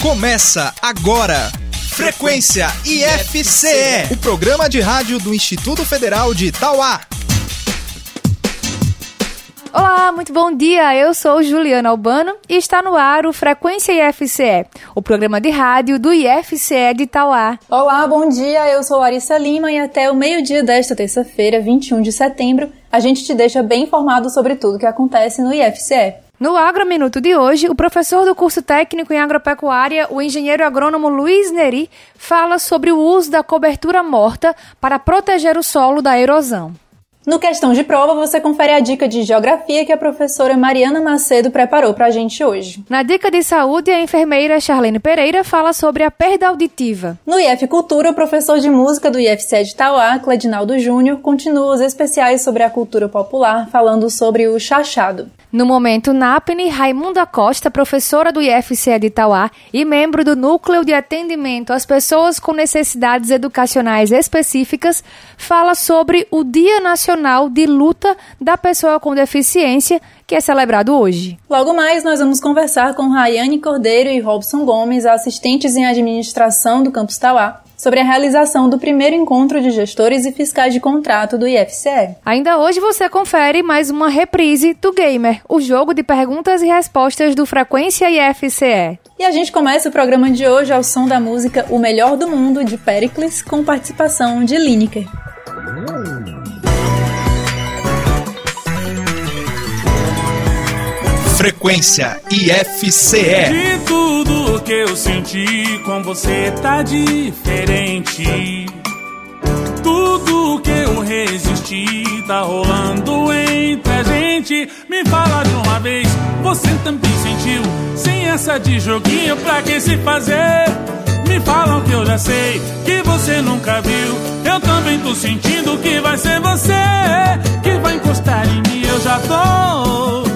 Começa agora. Frequência IFCE, o programa de rádio do Instituto Federal de Itauá. Olá, muito bom dia. Eu sou Juliana Albano e está no ar o Frequência IFCE, o programa de rádio do IFCE de Itauá. Olá, bom dia. Eu sou Larissa Lima e até o meio-dia desta terça-feira, 21 de setembro, a gente te deixa bem informado sobre tudo que acontece no IFCE. No Agrominuto de hoje, o professor do curso técnico em agropecuária, o engenheiro agrônomo Luiz Neri, fala sobre o uso da cobertura morta para proteger o solo da erosão. No Questão de Prova, você confere a dica de geografia que a professora Mariana Macedo preparou para a gente hoje. Na dica de saúde, a enfermeira Charlene Pereira fala sobre a perda auditiva. No IF Cultura, o professor de música do IFC de Tauá, Cledinaldo Júnior, continua os especiais sobre a cultura popular, falando sobre o chachado. No momento NAPNE, Raimunda Costa, professora do IFCE de Itauá e membro do Núcleo de Atendimento às Pessoas com Necessidades Educacionais Específicas, fala sobre o Dia Nacional de Luta da Pessoa com Deficiência, que é celebrado hoje. Logo mais, nós vamos conversar com Rayane Cordeiro e Robson Gomes, assistentes em administração do Campus Tauá, sobre a realização do primeiro encontro de gestores e fiscais de contrato do IFCE. Ainda hoje você confere mais uma reprise do Gamer, o jogo de perguntas e respostas do Frequência IFCE. E a gente começa o programa de hoje ao som da música O Melhor do Mundo de Pericles, com participação de Lineker. Frequência IFCE. De tudo que eu senti com você tá diferente. Tudo que eu resisti tá rolando entre a gente. Me fala de uma vez, você também sentiu? Sem essa de joguinho, pra que se fazer? Me falam que eu já sei, que você nunca viu. Eu também tô sentindo que vai ser você que vai encostar em mim. Eu já tô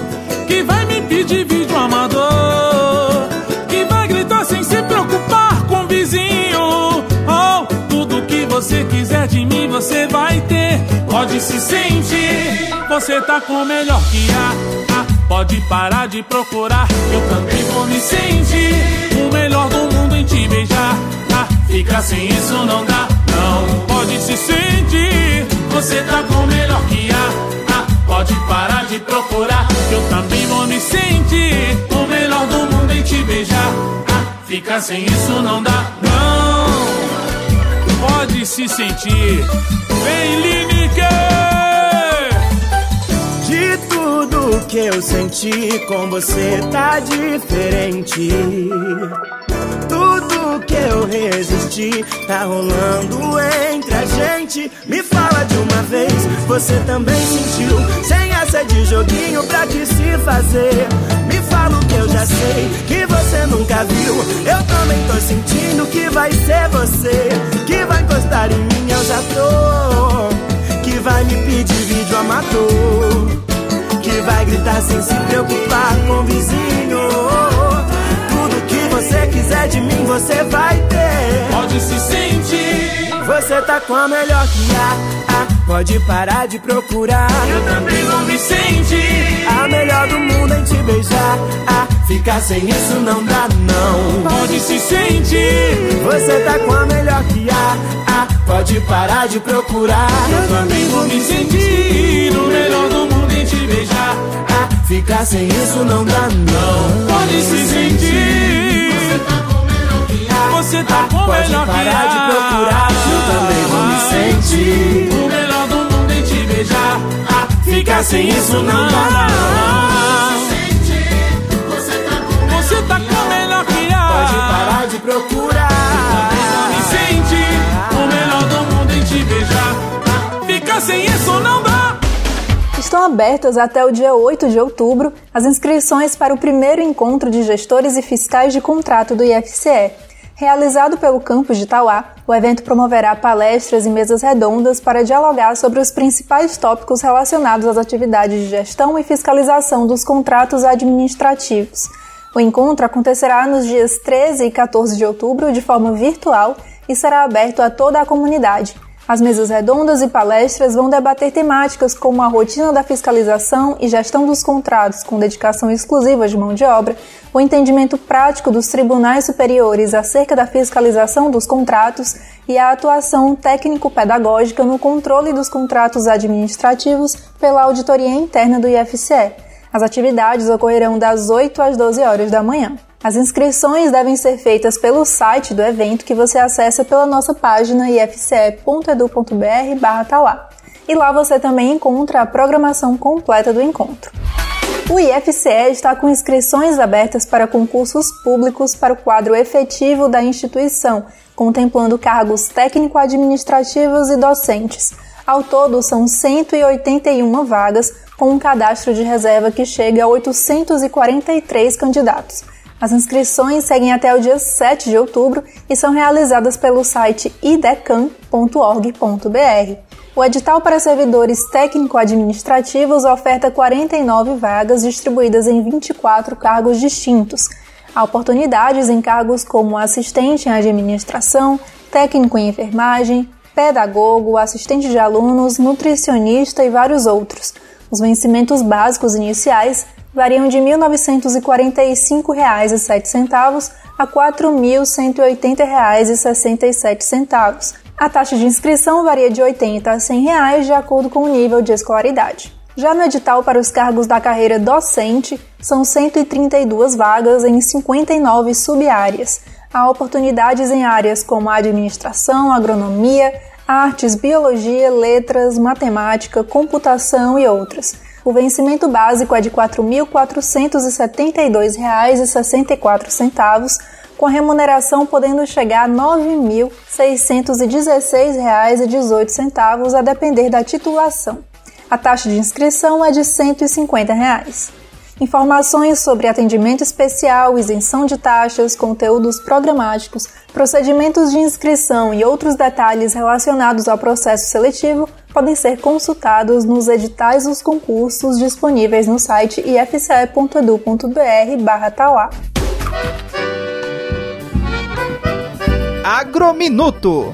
pedir vídeo amador, que vai gritar sem se preocupar com o vizinho. Oh, tudo que você quiser de mim você vai ter. Pode se sentir, você tá com o melhor que há. Ah, pode parar de procurar, eu também vou me sentir o melhor do mundo em te beijar. Ah, ficar sem isso não dá, não. Pode se sentir, você tá com o melhor que há. Pode parar de procurar, que eu também vou me sentir o melhor do mundo em te beijar. Ah, ficar sem isso não dá, não. Pode se sentir. Vem, Lineker! De tudo que eu senti com você tá diferente. Tudo que eu resisti tá rolando entre a gente. Me fala de uma vez, você também sentiu? Sem essa de joguinho pra te se fazer. Me fala o que eu já sei, que você nunca viu. Eu também tô sentindo que vai ser você que vai encostar em mim. Eu já tô, que vai me pedir vídeo amador. Que vai gritar sem se preocupar com o vizinho. Você quiser de mim, você vai ter. Pode se sentir. Você tá com a melhor que há. Ah, pode parar de procurar. Eu também vou me sentir. A melhor do mundo em te beijar. Ah, ficar sem isso não dá, não. Pode se sentir. Você tá com a melhor que há. Ah, pode parar de procurar. Eu também vou me sentir. O melhor do mundo em te beijar. Ah, ficar sem isso não dá, não. Pode se sentir. Você tá com o melhor que há. Você tá com Pode melhor que parar de há. procurar. Eu também vou me sentir. O melhor do mundo em te beijar. Ah, ficar sem isso não dá, não. Você tá com o melhor que há. Pode parar de procurar. Me sente o melhor do mundo em te beijar. Ficar sem isso não dá. Estão abertas até o dia 8 de outubro as inscrições para o primeiro encontro de gestores e fiscais de contrato do IFCE. Realizado pelo campus de Tauá, o evento promoverá palestras e mesas redondas para dialogar sobre os principais tópicos relacionados às atividades de gestão e fiscalização dos contratos administrativos. O encontro acontecerá nos dias 13 e 14 de outubro de forma virtual e será aberto a toda a comunidade. As mesas redondas e palestras vão debater temáticas como a rotina da fiscalização e gestão dos contratos com dedicação exclusiva de mão de obra, o entendimento prático dos tribunais superiores acerca da fiscalização dos contratos e a atuação técnico-pedagógica no controle dos contratos administrativos pela auditoria interna do IFCE. As atividades ocorrerão das 8 às 12 horas da manhã. As inscrições devem ser feitas pelo site do evento que você acessa pela nossa página ifce.edu.br/tauá. E lá você também encontra a programação completa do encontro. O IFCE está com inscrições abertas para concursos públicos para o quadro efetivo da instituição, contemplando cargos técnico-administrativos e docentes. Ao todo, são 181 vagas, com um cadastro de reserva que chega a 843 candidatos. As inscrições seguem até o dia 7 de outubro e são realizadas pelo site idecam.org.br. O edital para servidores técnico-administrativos oferta 49 vagas distribuídas em 24 cargos distintos. Há oportunidades em cargos como assistente em administração, técnico em enfermagem, pedagogo, assistente de alunos, nutricionista e vários outros. Os vencimentos básicos iniciais variam de R$ 1.945,07 a R$ 4.180,67. A taxa de inscrição varia de R$ 80 a 100 reais, de acordo com o nível de escolaridade. Já no edital para os cargos da carreira docente, são 132 vagas em 59 subáreas. Há oportunidades em áreas como administração, agronomia, artes, biologia, letras, matemática, computação e outras. O vencimento básico é de R$ 4.472,64, com a remuneração podendo chegar a R$ 9.616,18, a depender da titulação. A taxa de inscrição é de 150 reais. Informações sobre atendimento especial, isenção de taxas, conteúdos programáticos, procedimentos de inscrição e outros detalhes relacionados ao processo seletivo podem ser consultados nos editais dos concursos disponíveis no site ifce.edu.br/tauá. Agrominuto.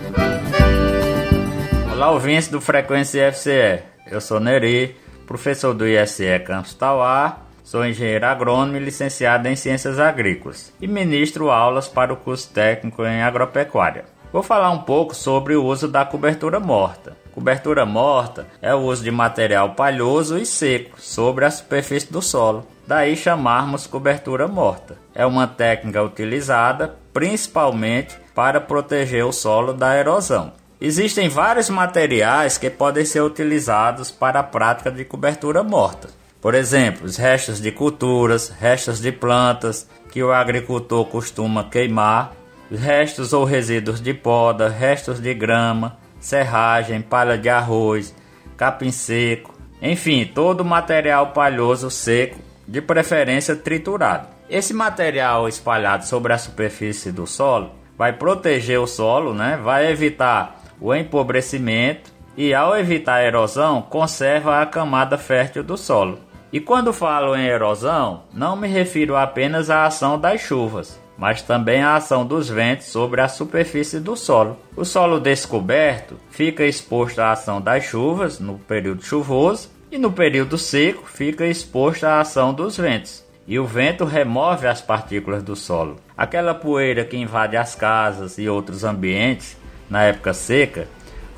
Olá, ouvintes do Frequência IFCE. Eu sou Neri, professor do IFCE Campus Tauá Sou engenheiro agrônomo e licenciado em Ciências Agrícolas e ministro aulas para o curso técnico em agropecuária. Vou falar um pouco sobre o uso da cobertura morta. Cobertura morta é o uso de material palhoso e seco sobre a superfície do solo, daí chamarmos cobertura morta. É uma técnica utilizada principalmente para proteger o solo da erosão. Existem vários materiais que podem ser utilizados para a prática de cobertura morta. Por exemplo, os restos de culturas, restos de plantas que o agricultor costuma queimar, os restos ou resíduos de poda, restos de grama, serragem, palha de arroz, capim seco, enfim, todo material palhoso seco, de preferência triturado. Esse material espalhado sobre a superfície do solo vai proteger o solo, né? vai evitar o empobrecimento e, ao evitar a erosão, conserva a camada fértil do solo. E quando falo em erosão, não me refiro apenas à ação das chuvas, mas também à ação dos ventos sobre a superfície do solo. O solo descoberto fica exposto à ação das chuvas no período chuvoso e no período seco fica exposto à ação dos ventos. E o vento remove as partículas do solo. Aquela poeira que invade as casas e outros ambientes na época seca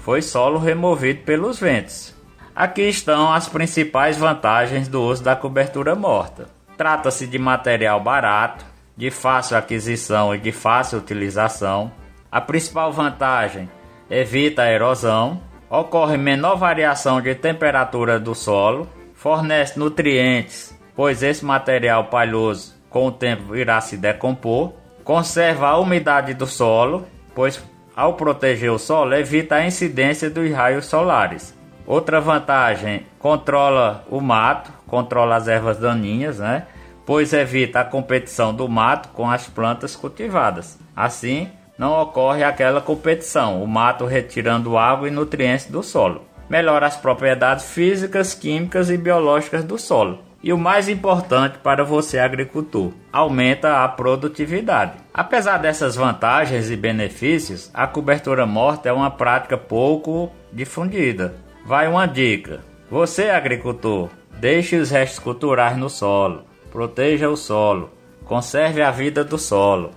foi solo removido pelos ventos. Aqui estão as principais vantagens do uso da cobertura morta. Trata-se de material barato, de fácil aquisição e de fácil utilização. A principal vantagem evita a erosão, ocorre menor variação de temperatura do solo, fornece nutrientes, pois esse material palhoso com o tempo irá se decompor, conserva a umidade do solo, pois ao proteger o solo evita a incidência dos raios solares. Outra vantagem, controla o mato, controla as ervas daninhas, né? Pois evita a competição do mato com as plantas cultivadas. Assim, não ocorre aquela competição, o mato retirando água e nutrientes do solo. Melhora as propriedades físicas, químicas e biológicas do solo. E o mais importante para você agricultor, aumenta a produtividade. Apesar dessas vantagens e benefícios, a cobertura morta é uma prática pouco difundida. Vai uma dica: você agricultor, deixe os restos culturais no solo, proteja o solo, conserve a vida do solo,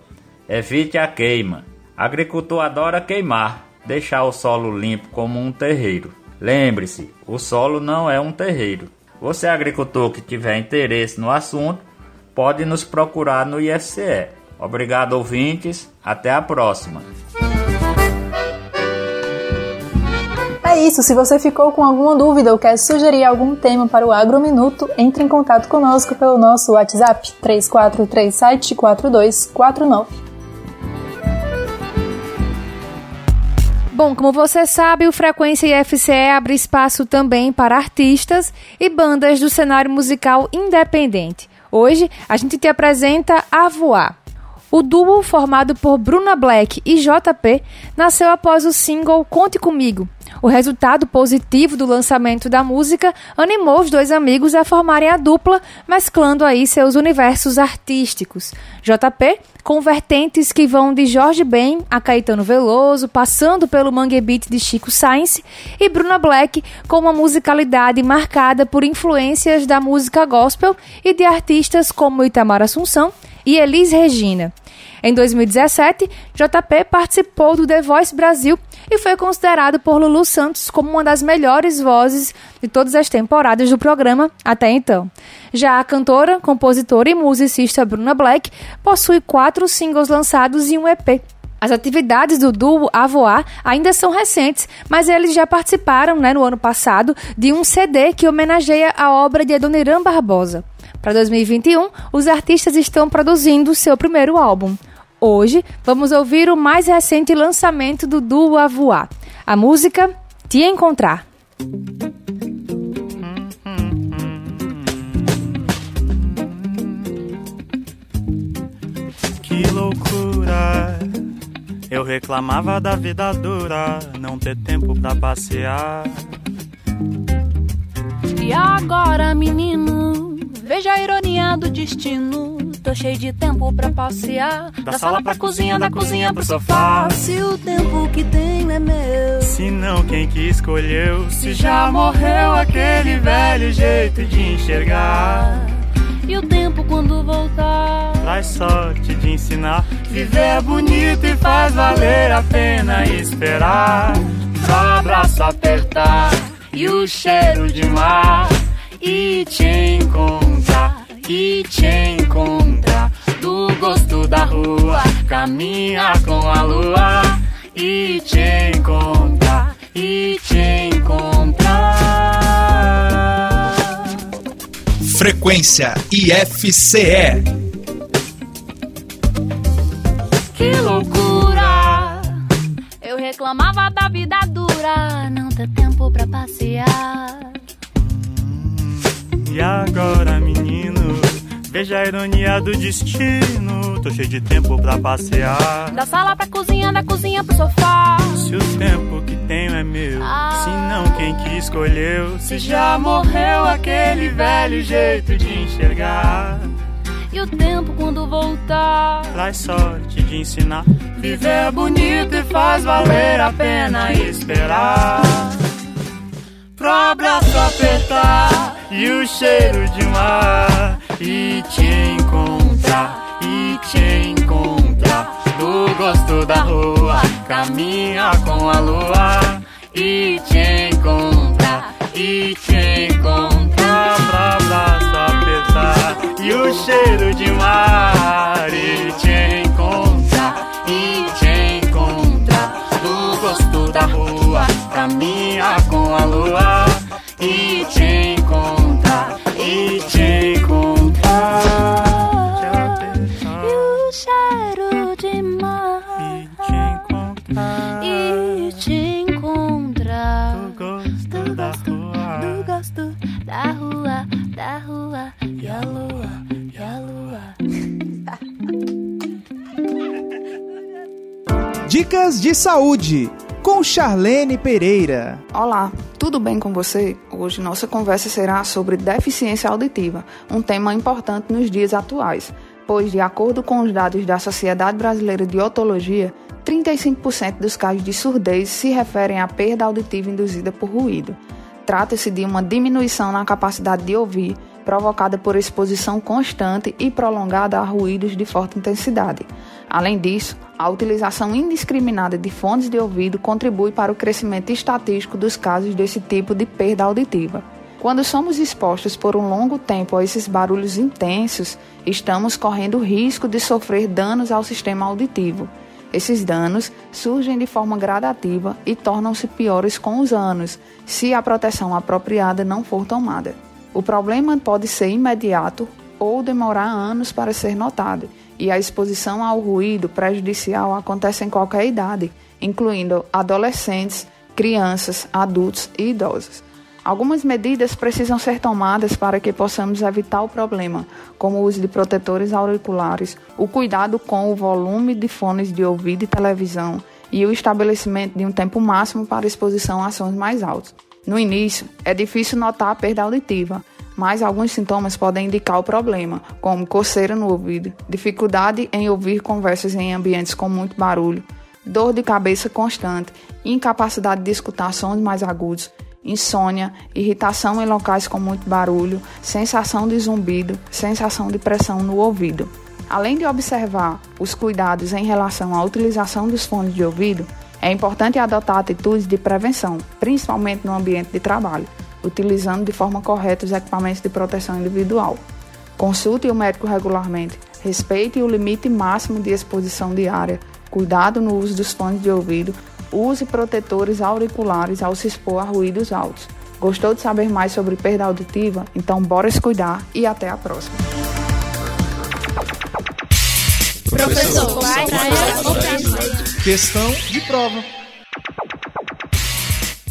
evite a queima. Agricultor adora queimar, deixar o solo limpo como um terreiro. Lembre-se, o solo não é um terreiro. Você agricultor que tiver interesse no assunto, pode nos procurar no IFCE. Obrigado ouvintes, até a próxima. Isso, se você ficou com alguma dúvida ou quer sugerir algum tema para o Agrominuto, entre em contato conosco pelo nosso WhatsApp 34374249. Bom, como você sabe, o Frequência IFCE abre espaço também para artistas e bandas do cenário musical independente. Hoje, a gente te apresenta A Voar. O duo, formado por Bruna Black e JP, nasceu após o single Conte Comigo, o resultado positivo do lançamento da música animou os dois amigos a formarem a dupla, mesclando aí seus universos artísticos. JP, com vertentes que vão de Jorge Ben a Caetano Veloso, passando pelo Mangue Beat de Chico Sainz, e Bruna Black, com uma musicalidade marcada por influências da música gospel e de artistas como Itamar Assunção e Elis Regina. Em 2017, JP participou do The Voice Brasil e foi considerado por Lulu Santos como uma das melhores vozes de todas as temporadas do programa até então. Já a cantora, compositora e musicista Bruna Black possui quatro singles lançados e um EP. As atividades do duo A Voar ainda são recentes, mas eles já participaram né, no ano passado de um CD que homenageia a obra de Adoniran Barbosa. Para 2021, os artistas estão produzindo seu primeiro álbum. Hoje, vamos ouvir o mais recente lançamento do duo A Voar, a música Te Encontrar. Que loucura! Eu reclamava da vida dura, não ter tempo pra passear. E agora, menino, veja a ironia do destino tô cheio de tempo pra passear. Da, da sala pra cozinha, da cozinha pro sofá. Se o tempo que tenho é meu. Se não, quem que escolheu? Se já morreu aquele velho jeito de enxergar. E o tempo quando voltar traz sorte de ensinar. Viver é bonito e faz valer a pena esperar. Pro abraço apertar e o cheiro de mar e te encontrar e te encontrar do gosto da rua, caminha com a lua e te encontrar e te encontrar. Frequência IFCE. Que loucura! Eu reclamava da vida dura, não ter tempo pra passear. E agora, menino, veja a ironia do destino. Tô cheio de tempo pra passear. Da sala pra cozinha, da cozinha pro sofá. Se o tempo que tenho é meu, ah. se não, quem que escolheu? Se já morreu aquele velho jeito de enxergar. E o tempo quando voltar traz sorte de ensinar. Viver é bonito e faz valer a pena esperar. Pro abraço apertar e o cheiro de mar e te encontrar e te encontrar do gosto da rua caminha com a lua e te encontrar e te encontrar. Pra abraço apertar e o cheiro de mar e te encontrar e te encontrar do gosto da rua caminha com a lua e te encontrar, da rua, da rua, e a lua, e a lua. Dicas de saúde. com Charlene Pereira. Olá, tudo bem com você? Hoje nossa conversa será sobre deficiência auditiva, um tema importante nos dias atuais, pois, de acordo com os dados da Sociedade Brasileira de Otologia, 35% dos casos de surdez se referem à perda auditiva induzida por ruído. Trata-se de uma diminuição na capacidade de ouvir provocada por exposição constante e prolongada a ruídos de forte intensidade. Além disso, a utilização indiscriminada de fones de ouvido contribui para o crescimento estatístico dos casos desse tipo de perda auditiva. Quando somos expostos por um longo tempo a esses barulhos intensos, estamos correndo risco de sofrer danos ao sistema auditivo. Esses danos surgem de forma gradativa e tornam-se piores com os anos, se a proteção apropriada não for tomada. O problema pode ser imediato ou demorar anos para ser notado, e a exposição ao ruído prejudicial acontece em qualquer idade, incluindo adolescentes, crianças, adultos e idosos. Algumas medidas precisam ser tomadas para que possamos evitar o problema, como o uso de protetores auriculares, o cuidado com o volume de fones de ouvido e televisão e o estabelecimento de um tempo máximo para exposição a sons mais altos. No início, é difícil notar a perda auditiva, mas alguns sintomas podem indicar o problema, como coceira no ouvido, dificuldade em ouvir conversas em ambientes com muito barulho, dor de cabeça constante, incapacidade de escutar sons mais agudos, insônia, irritação em locais com muito barulho, sensação de zumbido, sensação de pressão no ouvido. Além de observar os cuidados em relação à utilização dos fones de ouvido, é importante adotar atitudes de prevenção, principalmente no ambiente de trabalho, utilizando de forma correta os equipamentos de proteção individual. Consulte o médico regularmente, respeite o limite máximo de exposição diária, cuidado no uso dos fones de ouvido, use protetores auriculares ao se expor a ruídos altos. Gostou de saber mais sobre perda auditiva? Então bora se cuidar e até a próxima. Professor, questão de prova.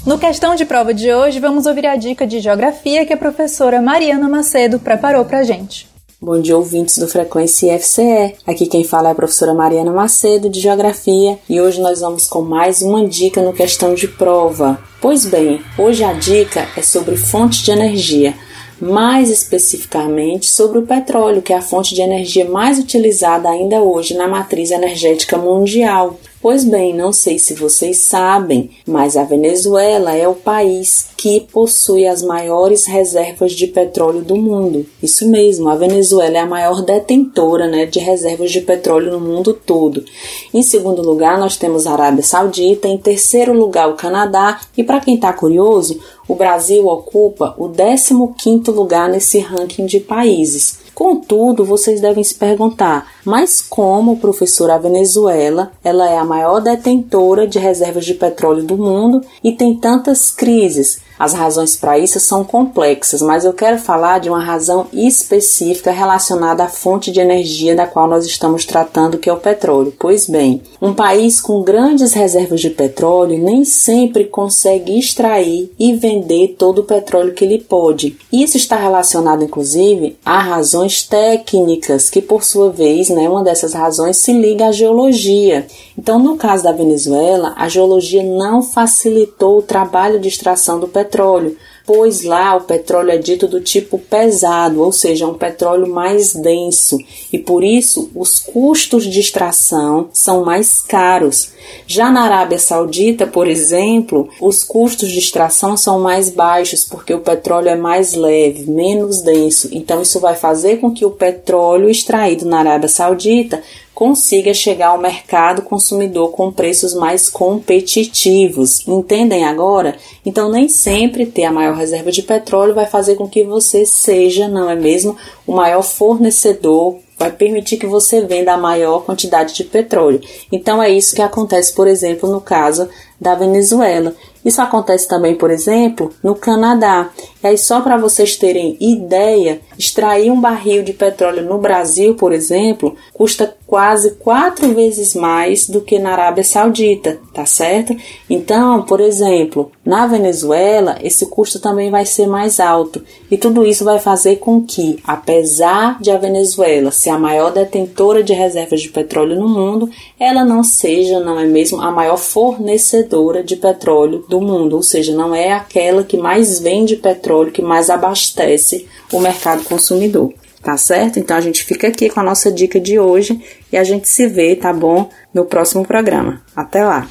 No questão de prova de hoje, vamos ouvir a dica de geografia que a professora Mariana Macedo preparou para gente. Bom dia, ouvintes do Frequência IFCE. Aqui quem fala é a professora Mariana Macedo, de Geografia, e hoje nós vamos com mais uma dica no questão de prova. Pois bem, hoje a dica é sobre fonte de energia mais especificamente sobre o petróleo, que é a fonte de energia mais utilizada ainda hoje na matriz energética mundial. Pois bem, não sei se vocês sabem, mas a Venezuela é o país que possui as maiores reservas de petróleo do mundo. Isso mesmo, a Venezuela é a maior detentora né, de reservas de petróleo no mundo todo. Em segundo lugar, nós temos a Arábia Saudita, em terceiro lugar, o Canadá, e para quem está curioso, o Brasil ocupa o 15º lugar nesse ranking de países. Contudo, vocês devem se perguntar: mas como, professor, a Venezuela, ela é a maior detentora de reservas de petróleo do mundo e tem tantas crises? As razões para isso são complexas, mas eu quero falar de uma razão específica relacionada à fonte de energia da qual nós estamos tratando, que é o petróleo. Pois bem, um país com grandes reservas de petróleo nem sempre consegue extrair e vender todo o petróleo que ele pode. Isso está relacionado, inclusive, a razões técnicas, que por sua vez, né, uma dessas razões se liga à geologia. Então, no caso da Venezuela, a geologia não facilitou o trabalho de extração do petróleo petróleo, pois lá o petróleo é dito do tipo pesado, ou seja, um petróleo mais denso, e por isso os custos de extração são mais caros. Já na Arábia Saudita, por exemplo, os custos de extração são mais baixos, porque o petróleo é mais leve, menos denso. Então, isso vai fazer com que o petróleo extraído na Arábia Saudita consiga chegar ao mercado consumidor com preços mais competitivos. Entendem agora? Então, nem sempre ter a maior reserva de petróleo vai fazer com que você seja, não é mesmo, o maior fornecedor vai permitir que você venda a maior quantidade de petróleo. Então é isso que acontece, por exemplo, no caso da Venezuela. Isso acontece também, por exemplo, no Canadá. E aí, só para vocês terem ideia, extrair um barril de petróleo no Brasil, por exemplo, custa quase quatro vezes mais do que na Arábia Saudita, tá certo? Então, por exemplo, na Venezuela, esse custo também vai ser mais alto. E tudo isso vai fazer com que, apesar de a Venezuela ser a maior detentora de reservas de petróleo no mundo, ela não seja, não é mesmo, a maior fornecedora de petróleo do mundo, ou seja, não é aquela que mais vende petróleo, que mais abastece o mercado consumidor. Tá certo? Então a gente fica aqui com a nossa dica de hoje e a gente se vê, tá bom? No próximo programa. Até lá!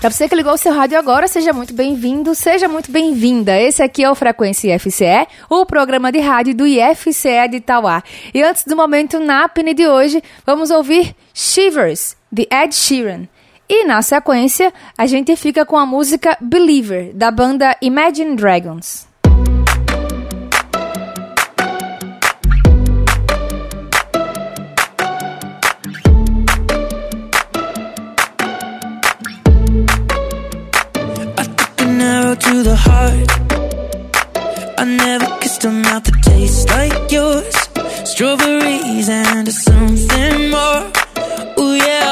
Para você que ligou o seu rádio agora, seja muito bem-vindo, seja muito bem-vinda. Esse aqui é o Frequência IFCE, o programa de rádio do IFCE de Itauá. E antes do momento NAPNE de hoje, vamos ouvir Shivers, de Ed Sheeran. E na sequência, a gente fica com a música Believer, da banda Imagine Dragons. to the heart. I never kissed a mouth that tastes like yours. Strawberries and something more. Ooh yeah.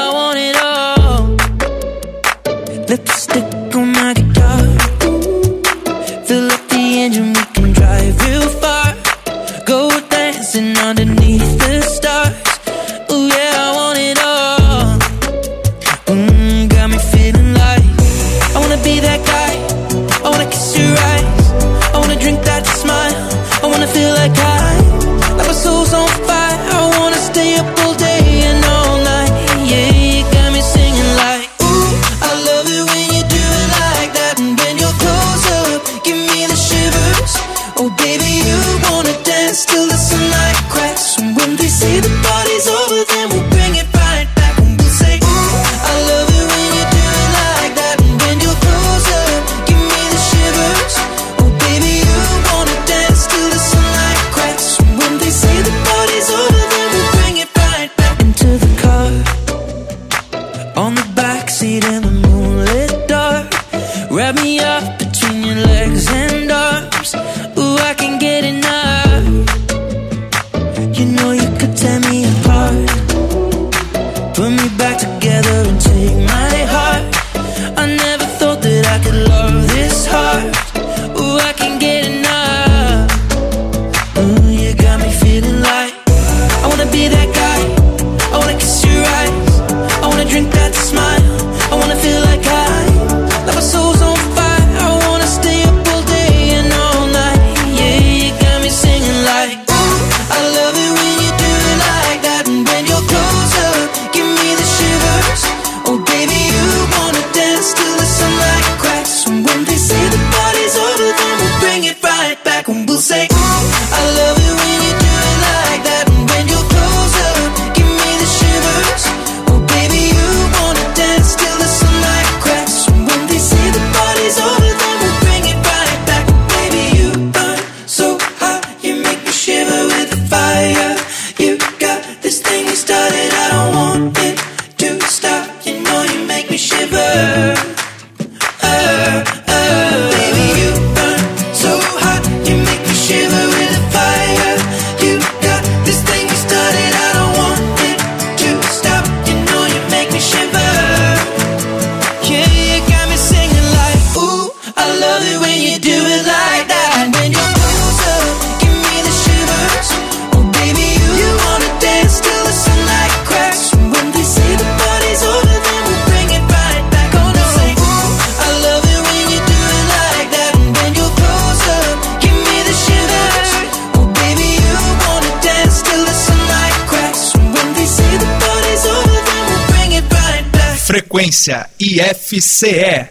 FCE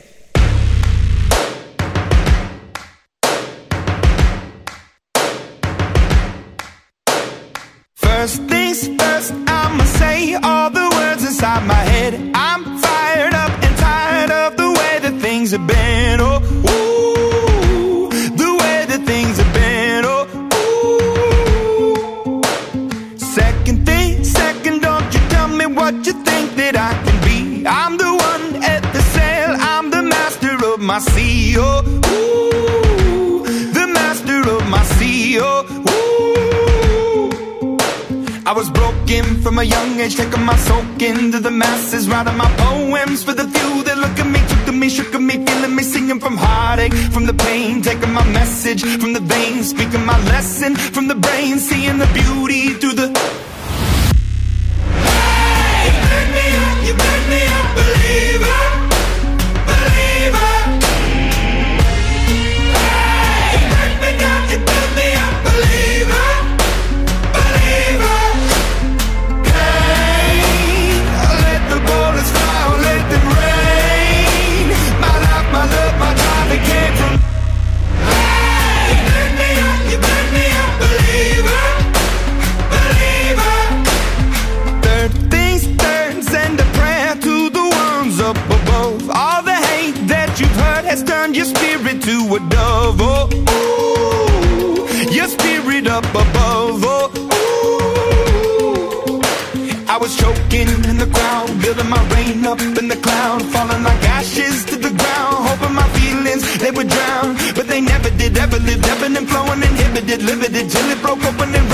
brain, seeing the beauty through the inhibited, limited till it broke open and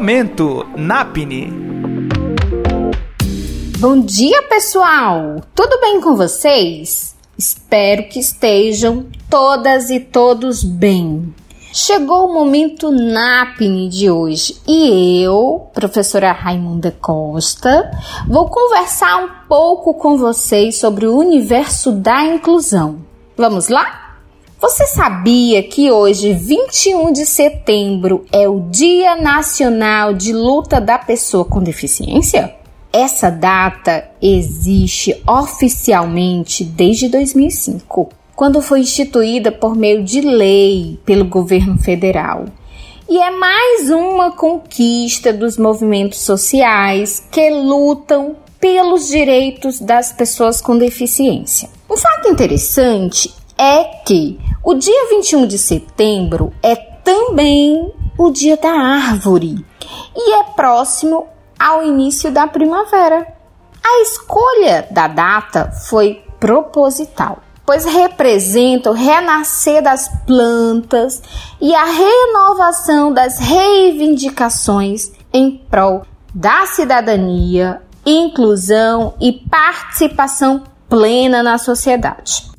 Momento Napni. Bom dia, pessoal! Tudo bem com vocês? Espero que estejam todas e todos bem. Chegou o momento NAPNE de hoje e eu, professora Raimunda Costa, vou conversar um pouco com vocês sobre o universo da inclusão. Vamos lá? Você sabia que hoje, 21 de setembro, é o Dia Nacional de Luta da Pessoa com Deficiência? Essa data existe oficialmente desde 2005, quando foi instituída por meio de lei pelo governo federal. E é mais uma conquista dos movimentos sociais que lutam pelos direitos das pessoas com deficiência. Um fato interessante é que o dia 21 de setembro é também o dia da árvore e é próximo ao início da primavera. A escolha da data foi proposital, pois representa o renascer das plantas e a renovação das reivindicações em prol da cidadania, inclusão e participação plena na sociedade.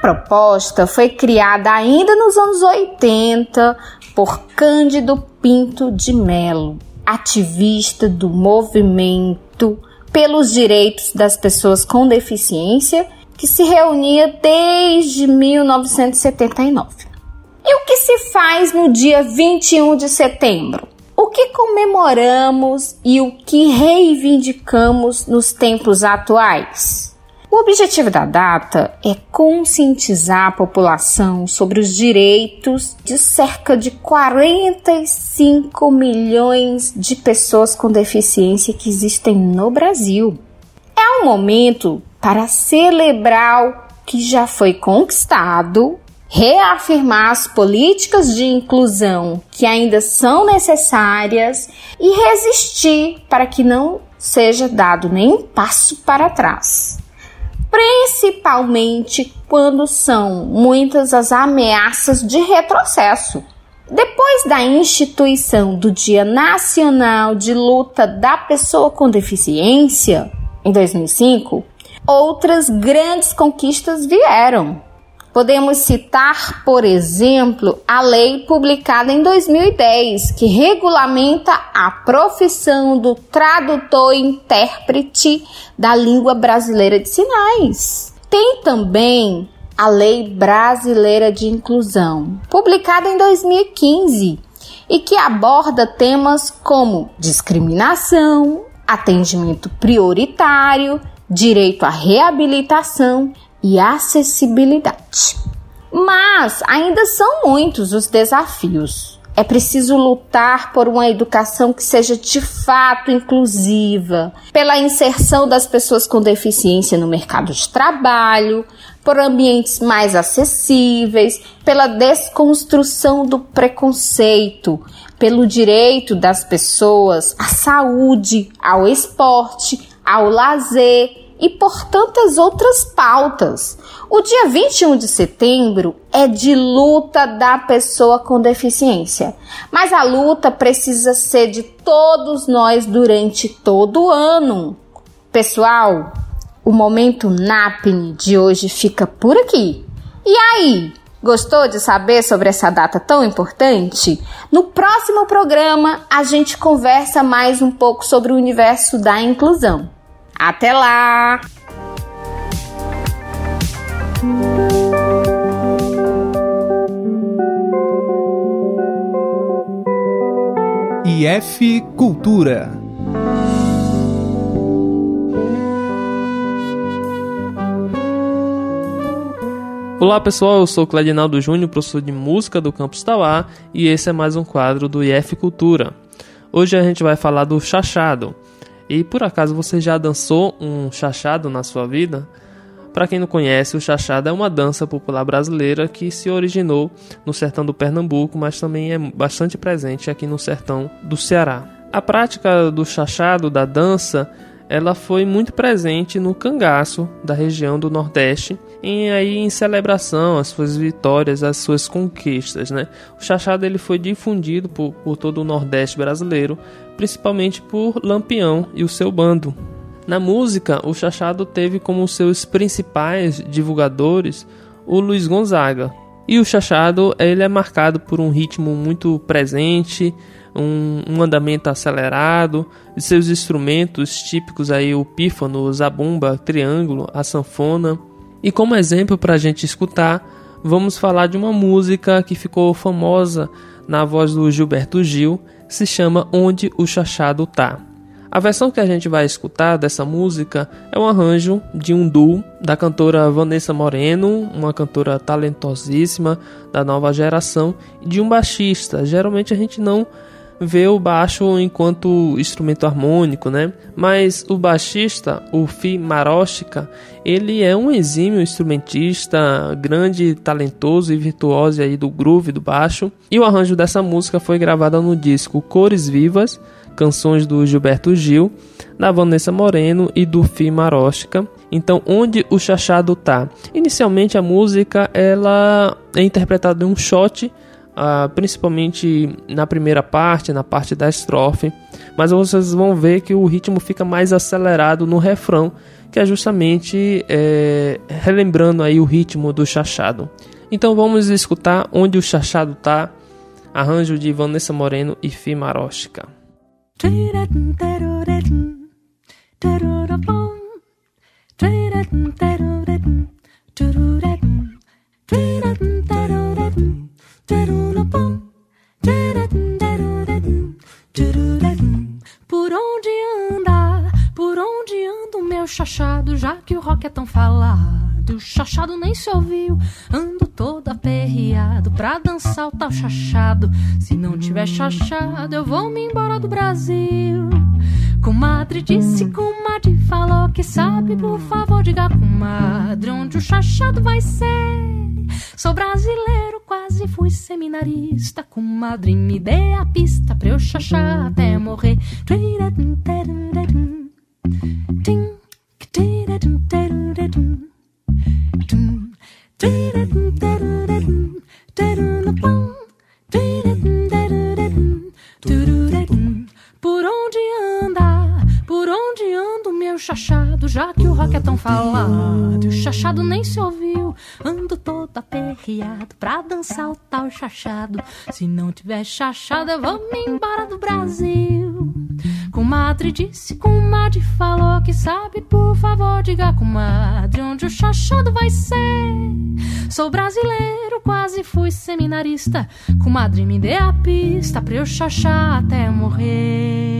Proposta foi criada ainda nos anos 80 por Cândido Pinto de Melo, ativista do movimento pelos direitos das pessoas com deficiência, que se reunia desde 1979. E o que se faz no dia 21 de setembro? O que comemoramos e o que reivindicamos nos tempos atuais? O objetivo da data é conscientizar a população sobre os direitos de cerca de 45 milhões de pessoas com deficiência que existem no Brasil. É um momento para celebrar o que já foi conquistado, reafirmar as políticas de inclusão que ainda são necessárias e resistir para que não seja dado nenhum passo para trás principalmente quando são muitas as ameaças de retrocesso. Depois da instituição do Dia Nacional de Luta da Pessoa com Deficiência, em 2005, outras grandes conquistas vieram. Podemos citar, por exemplo, a lei publicada em 2010, que regulamenta a profissão do tradutor e intérprete da língua brasileira de sinais. Tem também a Lei Brasileira de Inclusão, publicada em 2015, e que aborda temas como discriminação, atendimento prioritário, direito à reabilitação e acessibilidade. Mas ainda são muitos os desafios. É preciso lutar por uma educação que seja de fato inclusiva, pela inserção das pessoas com deficiência no mercado de trabalho, por ambientes mais acessíveis, pela desconstrução do preconceito, pelo direito das pessoas à saúde, ao esporte, ao lazer e por tantas outras pautas. O dia 21 de setembro é de luta da pessoa com deficiência, mas a luta precisa ser de todos nós durante todo o ano. Pessoal, o momento NAPNE de hoje fica por aqui. E aí, Gostou de saber sobre essa data tão importante? No próximo programa, a gente conversa mais um pouco sobre o universo da inclusão. Até lá! IF Cultura Olá pessoal, eu sou Cledinaldo Júnior, professor de música do Campus Tauá e esse é mais um quadro do IF Cultura. Hoje a gente vai falar do chachado. E por acaso você já dançou um chachado na sua vida? Para quem não conhece, o chachado é uma dança popular brasileira que se originou no sertão do Pernambuco, mas também é bastante presente aqui no sertão do Ceará. A prática do chachado, da dança, ela foi muito presente no cangaço da região do Nordeste, em aí em celebração às suas vitórias, às suas conquistas, né? O chachado ele foi difundido por, por todo o Nordeste brasileiro, principalmente por Lampião e o seu bando. Na música, o chachado teve como seus principais divulgadores o Luiz Gonzaga. E o chachado ele é marcado por um ritmo muito presente, um, um andamento acelerado, de seus instrumentos típicos aí o pífano, zabumba, triângulo, a sanfona. E como exemplo para a gente escutar, vamos falar de uma música que ficou famosa na voz do Gilberto Gil, se chama Onde o Chachado Tá. A versão que a gente vai escutar dessa música é um arranjo de um duo da cantora Vanessa Moreno, uma cantora talentosíssima da nova geração, e de um baixista. Geralmente a gente não vê o baixo enquanto instrumento harmônico, né? Mas o baixista, o Fi Maroshika, ele é um exímio instrumentista, grande, talentoso e virtuoso aí do groove do baixo. E o arranjo dessa música foi gravado no disco Cores Vivas, canções do Gilberto Gil, da Vanessa Moreno e do Fi Maroshika. Então, onde o chachado tá? Inicialmente a música ela é interpretada em um shot uh, principalmente na primeira parte, na parte da estrofe, mas vocês vão ver que o ritmo fica mais acelerado no refrão, que é justamente é, relembrando aí o ritmo do chachado. Então vamos escutar onde o chachado tá, arranjo de Vanessa Moreno e Fi Maroshka. Por onde anda, por onde anda o meu chachado, já que o rock é tão falado, o chachado nem se ouviu, ando todo aperreado pra dançar o tal chachado. Se não tiver chachado, eu vou me embora do Brasil. Comadre disse, comadre falou que sabe, por favor, diga comadre onde o chachado vai ser. Sou brasileiro, quase fui seminarista. Comadre, me dê a pista pra eu chachar até morrer. da da da da da da o chachado, já que o rock é tão falado, o chachado nem se ouviu. Ando todo aperreado pra dançar o tal chachado. Se não tiver chachado, eu vou me embora do Brasil. Com Comadre disse, comadre falou que sabe, por favor, diga, comadre, onde o chachado vai ser. Sou brasileiro, quase fui seminarista. Comadre, me dê a pista pra eu chachar até morrer.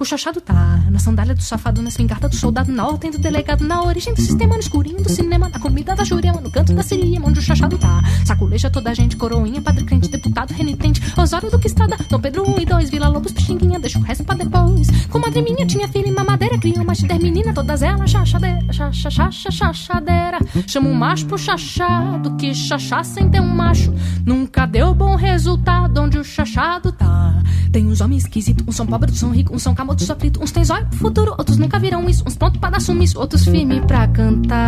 O chachado tá na sandália do safado, na espingarda do soldado, na ordem do delegado, na origem do sistema, no escurinho do cinema, na comida da jurema, no canto da seria, onde o chachado tá. Saculeja toda a gente, coroinha, padre crente, deputado, renitente, Osório do que estrada, Dom Pedro 1 e 2, Vila Lobos, Pixinguinha, deixa o resto pra depois. Comadre minha tinha filha e mamadeira, criou uma der menina, todas elas chachadeira, chacha, chacha, chachadeira. Chama um macho pro chachado, que chachá sem ter um macho. Nunca deu bom resultado onde o chachado tá. Tem uns homens esquisitos, uns são pobres, uns são ricos, uns são camotes sofridos, uns tem zóio pro futuro, outros nunca viram isso, uns pronto pra dar sumiço, outros firme pra cantar.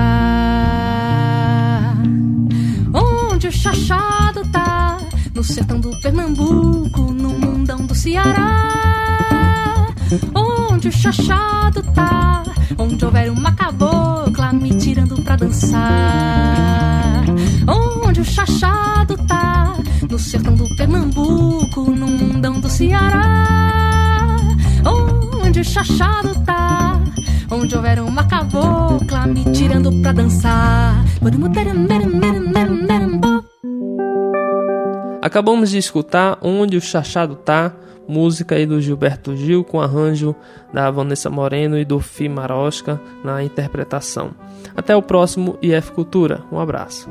Onde o chachado tá? No sertão do Pernambuco, no mundão do Ceará. Onde o chachado tá? Onde houver uma cabocla me tirando pra dançar. Onde o chachado tá? No sertão do Pernambuco, no mundão do Ceará. Onde o chachado tá? Onde houver uma cabocla me tirando pra dançar. Acabamos de escutar Onde o Chachado Tá, música aí do Gilberto Gil com arranjo da Vanessa Moreno e do Fi Marosca na interpretação. Até o próximo IF Cultura. Um abraço.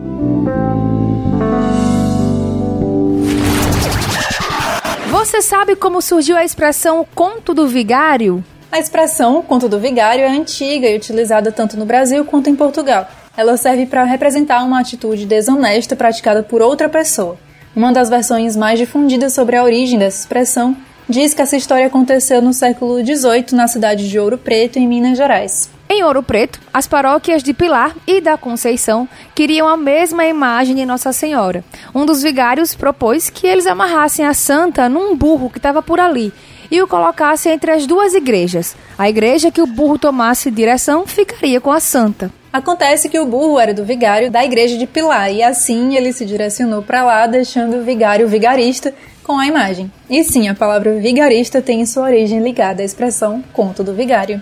Você sabe como surgiu a expressão conto do vigário? A expressão conto do vigário é antiga e utilizada tanto no Brasil quanto em Portugal. Ela serve para representar uma atitude desonesta praticada por outra pessoa. Uma das versões mais difundidas sobre a origem dessa expressão diz que essa história aconteceu no século XVIII na cidade de Ouro Preto, em Minas Gerais. Em Ouro Preto, as paróquias de Pilar e da Conceição queriam a mesma imagem de Nossa Senhora. Um dos vigários propôs que eles amarrassem a santa num burro que estava por ali e o colocassem entre as duas igrejas. A igreja que o burro tomasse direção ficaria com a santa. Acontece que o burro era do vigário da igreja de Pilar e assim ele se direcionou para lá, deixando o vigário vigarista com a imagem. E sim, a palavra vigarista tem sua origem ligada à expressão conto do vigário.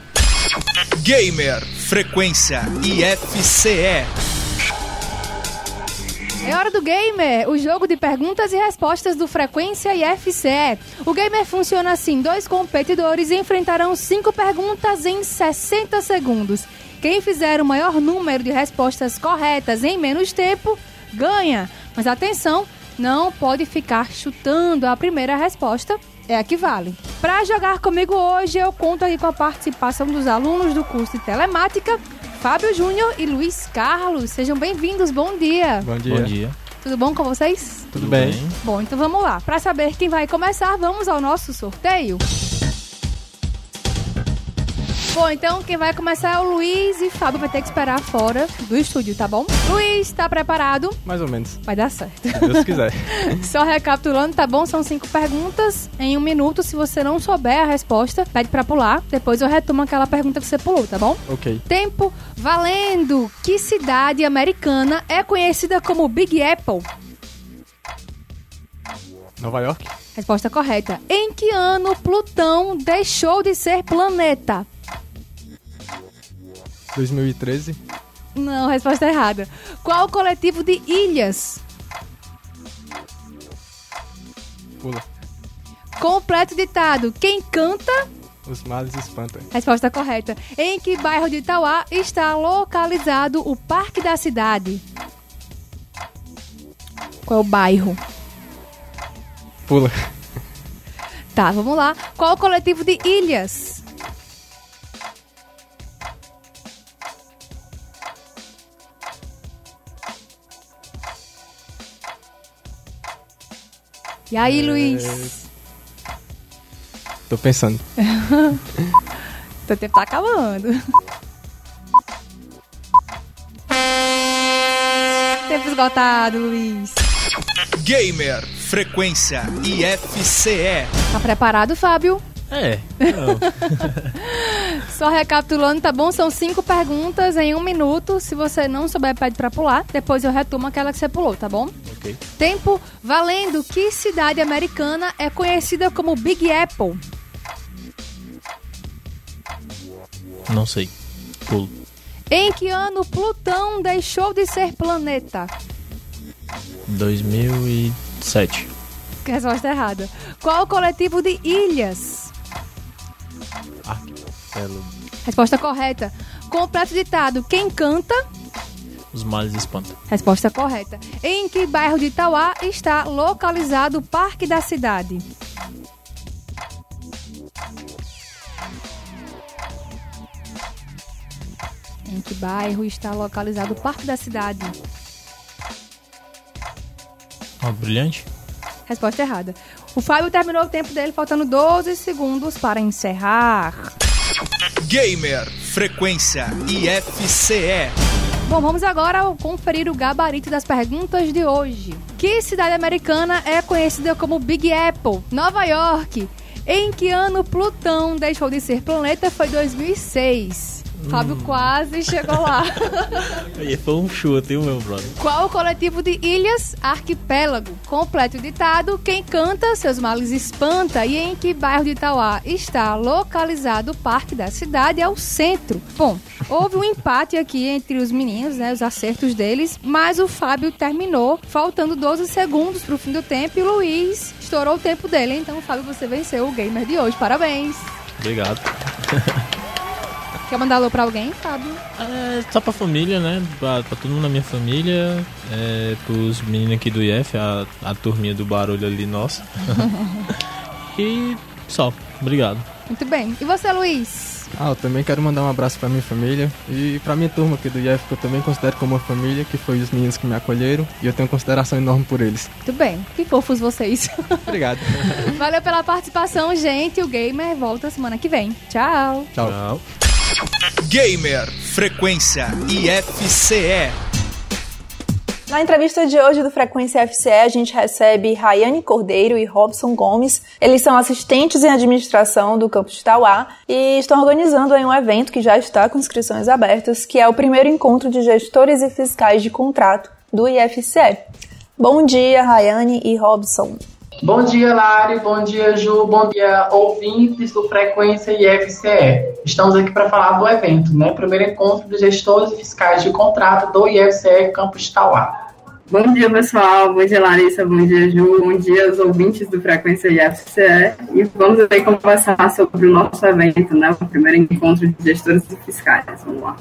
Gamer Frequência IFCE. É hora do Gamer, o jogo de perguntas e respostas do Frequência IFCE. O Gamer funciona assim: dois competidores enfrentarão cinco perguntas em 60 segundos. Quem fizer o maior número de respostas corretas em menos tempo ganha. Mas atenção, não pode ficar chutando a primeira resposta, é a que vale. Para jogar comigo hoje, eu conto aqui com a participação dos alunos do curso de telemática, Fábio Júnior e Luiz Carlos. Sejam bem-vindos, bom dia. Bom dia. Bom dia. Tudo bom com vocês? Tudo bem. Bom, então vamos lá. Para saber quem vai começar, vamos ao nosso sorteio. Bom, então quem vai começar é o Luiz e Fábio vai ter que esperar fora do estúdio, tá bom? Luiz, tá preparado? Mais ou menos. Vai dar certo. Se Deus quiser. Só recapitulando, tá bom? São cinco perguntas em um minuto. Se você não souber a resposta, pede pra pular. Depois eu retomo aquela pergunta que você pulou, tá bom? Ok. Tempo valendo. Que cidade americana é conhecida como Big Apple? Nova York? Resposta correta. Em que ano Plutão deixou de ser planeta? 2013. Não, resposta errada. Qual o coletivo de ilhas? Pula. Completo ditado. Quem canta? Os males espantam. Resposta correta. Em que bairro de Itauá está localizado o Parque da Cidade? Qual é o bairro? Pula. Tá, vamos lá. Qual o coletivo de ilhas? E aí, Luiz? Tô pensando. Teu tempo tá acabando. tempo esgotado, Luiz. Gamer Frequência IFCE. Tá preparado, Fábio? É. Só recapitulando, tá bom? São cinco perguntas em um minuto. Se você não souber, pede pra pular. Depois eu retomo aquela que você pulou, tá bom? Tempo valendo. Que cidade americana é conhecida como Big Apple? Não sei. Pulo. Em que ano Plutão deixou de ser planeta? 2007. Resposta errada. Qual coletivo de ilhas? Arquipélago. Resposta correta. Completo ditado. Quem canta? Os males espantam. Resposta correta. Em que bairro de Itauá está localizado o Parque da Cidade? Em que bairro está localizado o Parque da Cidade? Algo brilhante? Resposta errada. O Fábio terminou o tempo dele faltando 12 segundos para encerrar. Gamer Frequência IFCE. Bom, vamos agora conferir o gabarito das perguntas de hoje. Que cidade americana é conhecida como Big Apple? Nova York. Em que ano Plutão deixou de ser planeta foi 2006. Fábio quase chegou lá. Aí foi um chute, hein, meu brother? Qual o coletivo de ilhas? Arquipélago. Completo ditado. Quem canta, seus males espanta. E em que bairro de Itauá está localizado o parque da cidade? É o centro. Bom, houve um empate aqui entre os meninos, né? Os acertos deles. Mas o Fábio terminou, faltando 12 segundos pro fim do tempo. E o Luiz estourou o tempo dele. Então, Fábio, você venceu o gamer de hoje. Parabéns. Obrigado. Quer mandar alô pra alguém, Fábio? É, só pra família, né? Pra, pra todo mundo da minha família, é, pros meninos aqui do IF, a, a turminha do barulho ali nossa. e só, obrigado. Muito bem. E você, Luiz? Ah, eu também quero mandar um abraço pra minha família e pra minha turma aqui do IF, que eu também considero como uma família, que foi os meninos que me acolheram e eu tenho consideração enorme por eles. Muito bem. Que fofos vocês. Obrigado. Valeu pela participação, gente. O Gamer volta semana que vem. Tchau. Tchau. Tchau. Gamer Frequência IFCE. Na entrevista de hoje do Frequência FCE, a gente recebe Rayane Cordeiro e Robson Gomes. Eles são assistentes em administração do campus de Tauá e estão organizando um evento que já está com inscrições abertas, que é o primeiro encontro de gestores e fiscais de contrato do IFCE. Bom dia, Rayane e Robson. Bom dia, Lari. Bom dia, Ju. Bom dia, ouvintes do Frequência IFCE. Estamos aqui para falar do evento, né? Primeiro encontro de gestores e fiscais de contrato do IFCE Campus Tauá. Bom dia, pessoal. Bom dia, Larissa. Bom dia, Ju. Bom dia aos ouvintes do Frequência IFCE. E vamos aí conversar sobre o nosso evento, né? O primeiro encontro de gestores e fiscais. Vamos lá.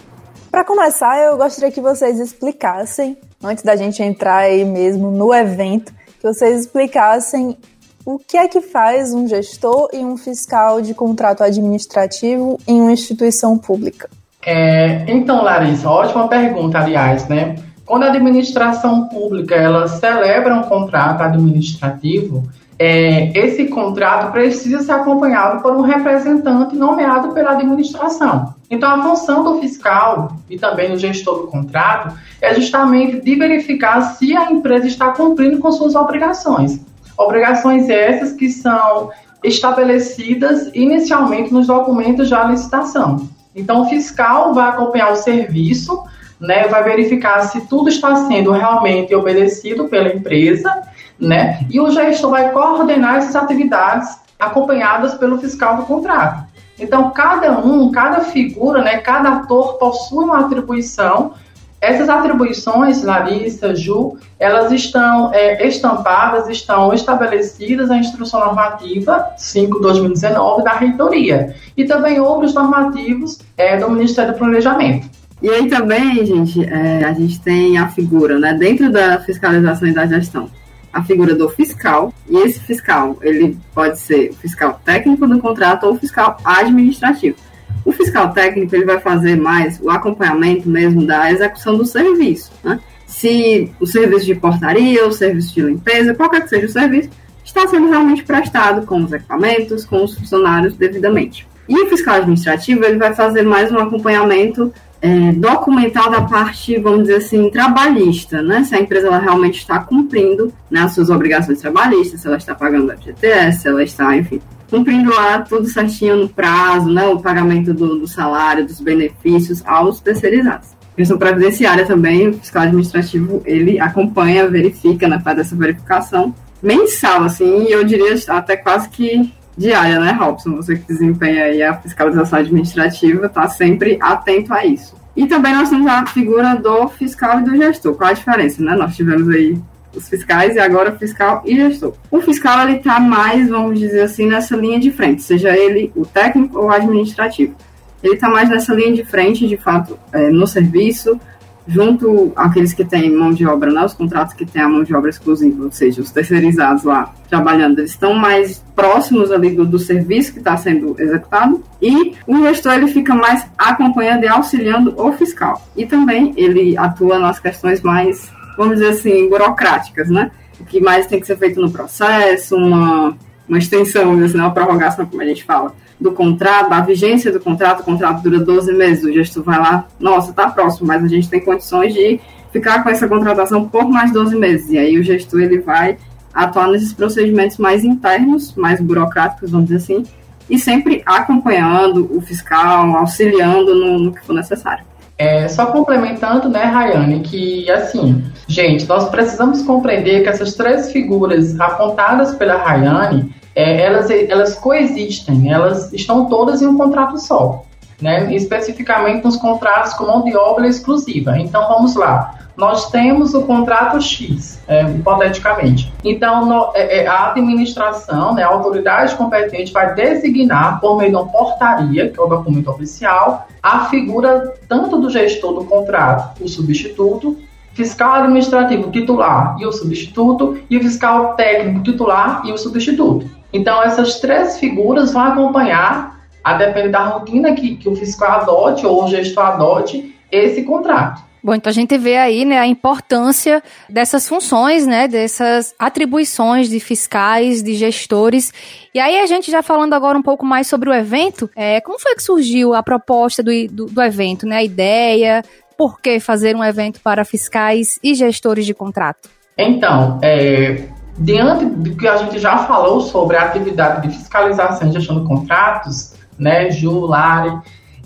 Para começar, eu gostaria que vocês explicassem, antes da gente entrar aí mesmo no evento, que vocês explicassem o que é que faz um gestor e um fiscal de contrato administrativo em uma instituição pública. É, então, Larissa, ótima pergunta, aliás, né? Quando a administração pública ela celebra um contrato administrativo, é, esse contrato precisa ser acompanhado por um representante nomeado pela administração. Então, a função do fiscal e também do gestor do contrato é justamente de verificar se a empresa está cumprindo com suas obrigações. Obrigações essas que são estabelecidas inicialmente nos documentos da licitação. Então, o fiscal vai acompanhar o serviço, né, vai verificar se tudo está sendo realmente obedecido pela empresa, né, e o gestor vai coordenar essas atividades acompanhadas pelo fiscal do contrato. Então, cada um, cada figura, né, cada ator possui uma atribuição. Essas atribuições, Larissa, Ju, elas estão é, estampadas, estão estabelecidas na Instrução Normativa 5-2019 da Reitoria e também outros normativos é, do Ministério do Planejamento. E aí também, gente, é, a gente tem a figura, né, dentro da fiscalização e da gestão, a figura do fiscal, e esse fiscal, ele pode ser o fiscal técnico do contrato ou o fiscal administrativo. O fiscal técnico, ele vai fazer mais o acompanhamento mesmo da execução do serviço, né? Se o serviço de portaria, o serviço de limpeza, qualquer que seja o serviço, está sendo realmente prestado com os equipamentos, com os funcionários devidamente. E o fiscal administrativo, ele vai fazer mais um acompanhamento é, documental da parte, vamos dizer assim, trabalhista, né? Se a empresa ela realmente está cumprindo né, as suas obrigações trabalhistas, se ela está pagando a FGTS, se ela está, enfim, cumprindo lá tudo certinho no prazo, né? O pagamento do, do salário, dos benefícios aos terceirizados. Questão previdenciária também, o fiscal administrativo, ele acompanha, verifica, né, faz essa verificação mensal, assim, e eu diria até quase que diária, né, Robson? Você que desempenha aí a fiscalização administrativa, está sempre atento a isso. E também nós temos a figura do fiscal e do gestor. Qual a diferença, né? Nós tivemos aí os fiscais e agora fiscal e gestor. O fiscal ele está mais, vamos dizer assim, nessa linha de frente, seja ele o técnico ou administrativo. Ele está mais nessa linha de frente, de fato, é, no serviço, junto àqueles que têm mão de obra, né, os contratos que têm a mão de obra exclusiva, ou seja, os terceirizados lá trabalhando, eles estão mais próximos ali do, do serviço que está sendo executado e o gestor ele fica mais acompanhando e auxiliando o fiscal. E também ele atua nas questões mais, vamos dizer assim, burocráticas, né? O que mais tem que ser feito no processo, uma, uma extensão, assim, uma prorrogação, como a gente fala do contrato, a vigência do contrato, o contrato dura 12 meses, o gestor vai lá, nossa, tá próximo, mas a gente tem condições de ficar com essa contratação por mais 12 meses. E aí o gestor ele vai atuar nesses procedimentos mais internos, mais burocráticos, vamos dizer assim, e sempre acompanhando o fiscal, auxiliando no, no que for necessário. É, só complementando, né, Rayane, que assim, gente, nós precisamos compreender que essas três figuras apontadas pela Rayane, é, elas, elas coexistem, elas estão todas em um contrato só, né? especificamente nos contratos com mão de obra exclusiva. Então vamos lá, nós temos o contrato X, é, hipoteticamente. Então no, é, é, a administração, né, a autoridade competente vai designar, por meio de uma portaria, que é o documento oficial, a figura tanto do gestor do contrato, o substituto, fiscal administrativo titular e o substituto, e o fiscal técnico titular e o substituto. Então, essas três figuras vão acompanhar, a depender da rotina que, que o fiscal adote ou o gestor adote, esse contrato. Bom, então a gente vê aí né, a importância dessas funções, né, dessas atribuições de fiscais, de gestores. E aí a gente já falando agora um pouco mais sobre o evento, é, como foi que surgiu a proposta do, do, do evento, né, a ideia, por que fazer um evento para fiscais e gestores de contrato? Então, é, diante do que a gente já falou sobre a atividade de fiscalização e gestão de contratos, né, Ju, Lari,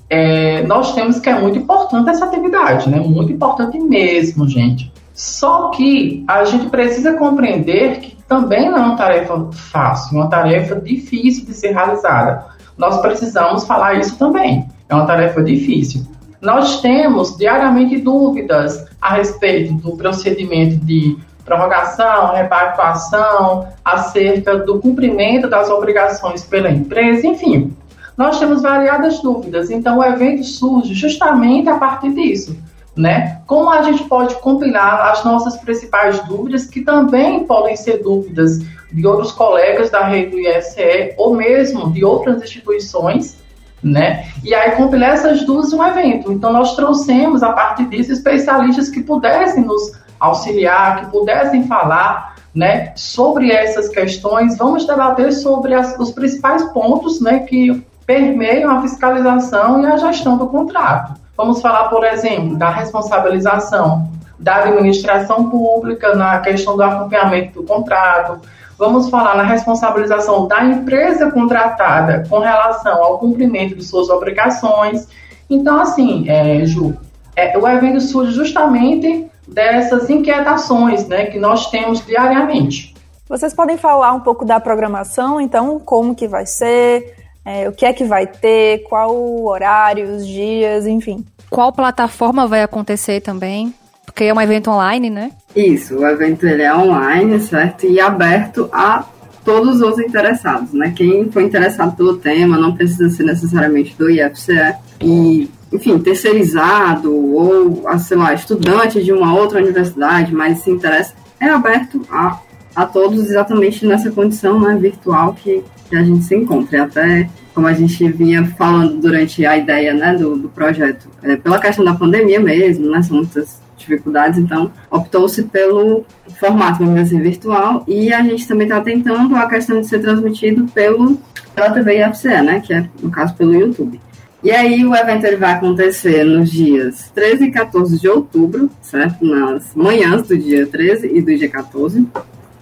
é, nós temos que é muito importante essa atividade, né, muito importante mesmo, gente. Só que a gente precisa compreender que também não é uma tarefa fácil, uma tarefa difícil de ser realizada. Nós precisamos falar isso também. É uma tarefa difícil. Nós temos diariamente dúvidas a respeito do procedimento de prorrogação, repactuação, acerca do cumprimento das obrigações pela empresa, enfim. Nós temos variadas dúvidas, então o evento surge justamente a partir disso. Né? Como a gente pode compilar as nossas principais dúvidas, que também podem ser dúvidas de outros colegas da rede do ISE ou mesmo de outras instituições, né? E aí compilar essas dúvidas em um evento. Então nós trouxemos a partir disso especialistas que pudessem nos auxiliar, que pudessem falar né, sobre essas questões. Vamos debater sobre as, os principais pontos né, que permeiam a fiscalização e a gestão do contrato. Vamos falar, por exemplo, da responsabilização da administração pública na questão do acompanhamento do contrato. Vamos falar na responsabilização da empresa contratada com relação ao cumprimento de suas obrigações. Então, assim, é, Ju, é, o evento surge justamente dessas inquietações né, que nós temos diariamente. Vocês podem falar um pouco da programação, então, como que vai ser, é, o que é que vai ter, qual o horário, os dias, enfim. Qual plataforma vai acontecer também? Porque é um evento online, né? Isso, o evento ele é online, certo? E aberto a todos os interessados, né? Quem for interessado pelo tema não precisa ser necessariamente do IFCE. E enfim, terceirizado ou, sei lá, estudante de uma outra universidade, mas se interessa, é aberto a, a todos exatamente nessa condição né, virtual que, que a gente se encontra. E até como a gente vinha falando durante a ideia né, do, do projeto, é, pela questão da pandemia mesmo, né, são muitas dificuldades, então optou-se pelo formato, vamos dizer assim, virtual, e a gente também está tentando a questão de ser transmitido pelo, pela TV IFCE, né, que é, no caso, pelo YouTube. E aí o evento ele vai acontecer nos dias 13 e 14 de outubro, certo? Nas manhãs do dia 13 e do dia 14.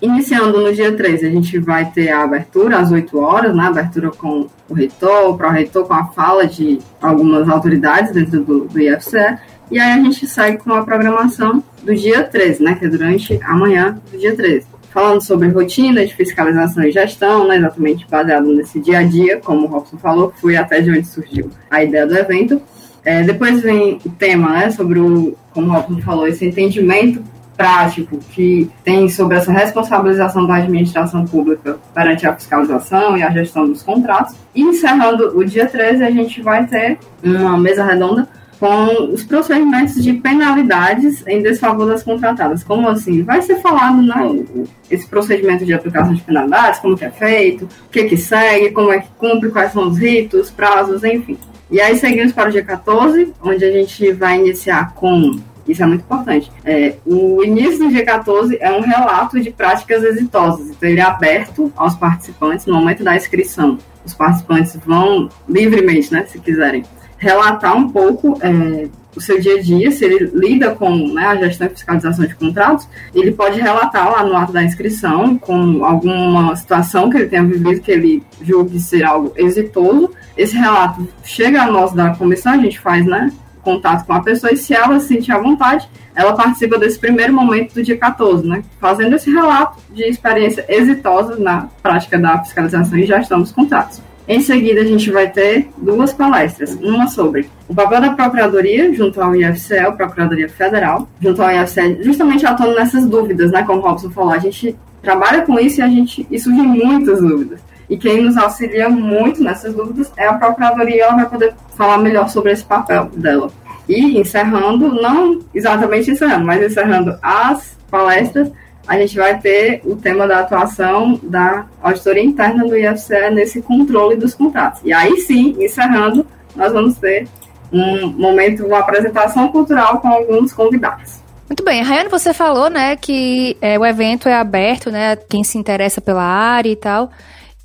Iniciando no dia 13, a gente vai ter a abertura às 8 horas, né? Abertura com o reitor, o pró-reitor, com a fala de algumas autoridades dentro do, do IFCE. E aí a gente segue com a programação do dia 13, né? Que é durante a manhã do dia 13 falando sobre rotina de fiscalização e gestão, né, exatamente baseado nesse dia a dia, como o Robson falou, foi até de onde surgiu a ideia do evento. É, depois vem o tema, né, sobre o, como o Robson falou, esse entendimento prático que tem sobre essa responsabilização da administração pública perante a fiscalização e a gestão dos contratos. E encerrando o dia 13, a gente vai ter uma mesa redonda com os procedimentos de penalidades em desfavor das contratadas. Como assim? Vai ser falado né, esse procedimento de aplicação de penalidades, como que é feito, o que que segue, como é que cumpre, quais são os ritos, prazos, enfim. E aí seguimos para o dia 14, onde a gente vai iniciar com isso é muito importante. É, o início do G14 é um relato de práticas exitosas, então ele é aberto aos participantes no momento da inscrição. Os participantes vão livremente, né, se quiserem, relatar um pouco é, o seu dia a dia, se ele lida com né, a gestão e fiscalização de contratos, ele pode relatar lá no ato da inscrição com alguma situação que ele tenha vivido que ele julgue ser algo exitoso. Esse relato chega a nós da comissão, a gente faz né, contato com a pessoa e se ela se sentir à vontade, ela participa desse primeiro momento do dia 14, né, fazendo esse relato de experiência exitosa na prática da fiscalização e gestão dos contratos. Em seguida, a gente vai ter duas palestras. Uma sobre o papel da Procuradoria junto ao IFCE, Procuradoria Federal, junto ao IFCE, justamente atuando nessas dúvidas, né? Como o Robson falou, a gente trabalha com isso e a gente e surgem muitas dúvidas. E quem nos auxilia muito nessas dúvidas é a Procuradoria, ela vai poder falar melhor sobre esse papel dela. E encerrando, não exatamente encerrando, mas encerrando as palestras, a gente vai ter o tema da atuação da auditoria interna do IFCE nesse controle dos contratos. E aí sim, encerrando, nós vamos ter um momento, uma apresentação cultural com alguns convidados. Muito bem, Rayane, você falou, né, que é, o evento é aberto, né, quem se interessa pela área e tal.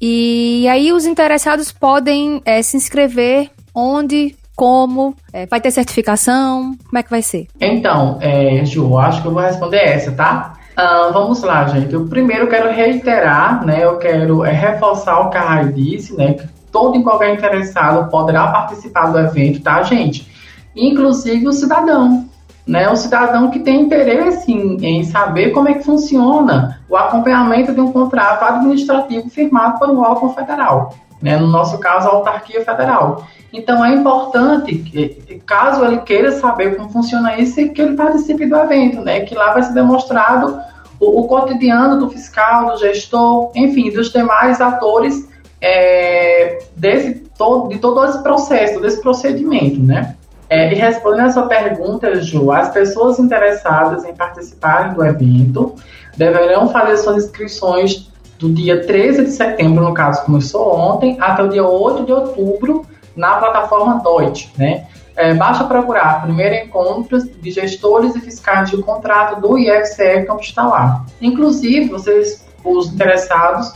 E aí os interessados podem é, se inscrever onde, como, é, vai ter certificação, como é que vai ser? Então, é, Ju, acho que eu vou responder essa, tá? Ah, vamos lá, gente. Eu primeiro quero reiterar, né? Eu quero é, reforçar o que a Rai disse, né? Que todo e qualquer interessado poderá participar do evento, tá, gente? Inclusive o cidadão, né? O cidadão que tem interesse em, em saber como é que funciona o acompanhamento de um contrato administrativo firmado por um órgão federal, né? No nosso caso, a autarquia federal. Então é importante que, caso ele queira saber como funciona isso, que ele participe do evento, né? Que lá vai ser demonstrado o, o cotidiano do fiscal, do gestor, enfim, dos demais atores é, desse, todo, de todo esse processo, desse procedimento, né? É, e respondendo a sua pergunta, Ju, as pessoas interessadas em participarem do evento deverão fazer suas inscrições do dia 13 de setembro, no caso começou ontem, até o dia 8 de outubro, na plataforma DOIT, né? É, basta procurar primeiro encontro de gestores e fiscais de contrato do IFCE Campos Tauá. Inclusive, vocês, os interessados,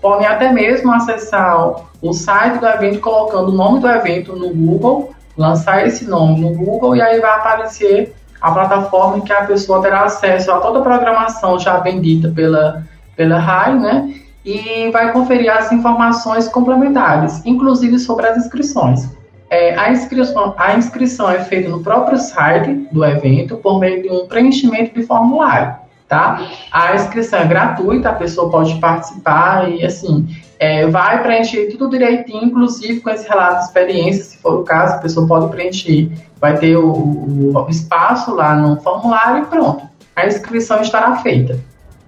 podem até mesmo acessar o site do evento colocando o nome do evento no Google, lançar esse nome no Google e aí vai aparecer a plataforma em que a pessoa terá acesso a toda a programação já vendida pela, pela RAI, né? E vai conferir as informações complementares, inclusive sobre as inscrições. É, a, inscrição, a inscrição é feita no próprio site do evento por meio de um preenchimento de formulário, tá? A inscrição é gratuita, a pessoa pode participar e, assim, é, vai preencher tudo direitinho, inclusive com esse relato de experiência, se for o caso, a pessoa pode preencher. Vai ter o, o espaço lá no formulário e pronto. A inscrição estará feita,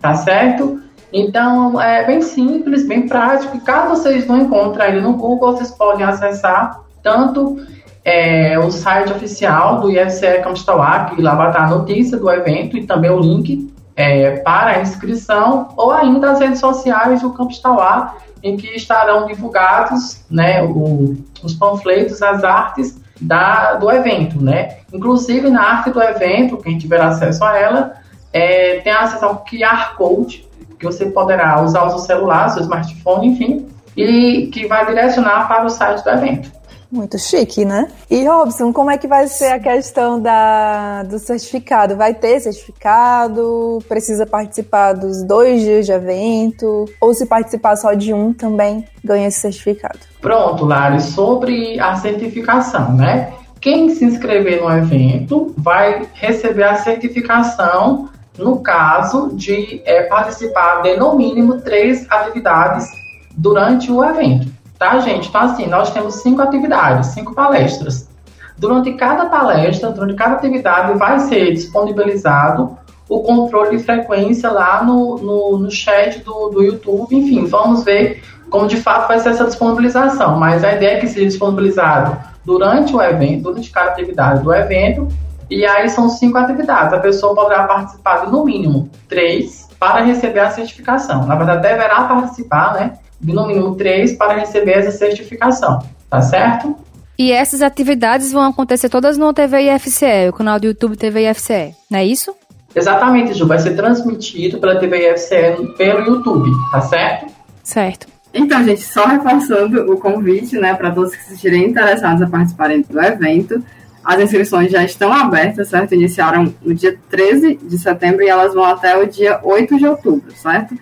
tá certo? Então, é bem simples, bem prático. E caso vocês não encontrem ele no Google, vocês podem acessar tanto é, o site oficial do IFCE Campos Tauá, que lá vai estar a notícia do evento e também o link é, para a inscrição, ou ainda as redes sociais do Campos Tauá, em que estarão divulgados né, o, os panfletos, as artes da, do evento. Né? Inclusive, na arte do evento, quem tiver acesso a ela, é, tem acesso ao QR Code, que você poderá usar o seu celular, seu smartphone, enfim, e que vai direcionar para o site do evento. Muito chique, né? E Robson, como é que vai ser a questão da, do certificado? Vai ter certificado? Precisa participar dos dois dias de evento? Ou se participar só de um também ganha esse certificado? Pronto, Lari, sobre a certificação, né? Quem se inscrever no evento vai receber a certificação no caso de é, participar de no mínimo três atividades durante o evento, tá, gente? Então, assim, nós temos cinco atividades, cinco palestras. Durante cada palestra, durante cada atividade, vai ser disponibilizado o controle de frequência lá no, no, no chat do, do YouTube. Enfim, vamos ver como de fato vai ser essa disponibilização. Mas a ideia é que seja disponibilizado durante o evento, durante cada atividade do evento, e aí são cinco atividades. A pessoa poderá participar de no mínimo três para receber a certificação. Na verdade, deverá participar, né? De no mínimo três para receber essa certificação. Tá certo? E essas atividades vão acontecer todas no TV IFCE, o canal do YouTube TV IFCE, não é isso? Exatamente, Ju. Vai ser transmitido pela TV IFCE pelo YouTube, tá certo? Certo. Então, gente, só reforçando o convite, né, para todos que se estiverem interessados a participarem do evento, as inscrições já estão abertas, certo? Iniciaram no dia 13 de setembro e elas vão até o dia 8 de outubro, certo?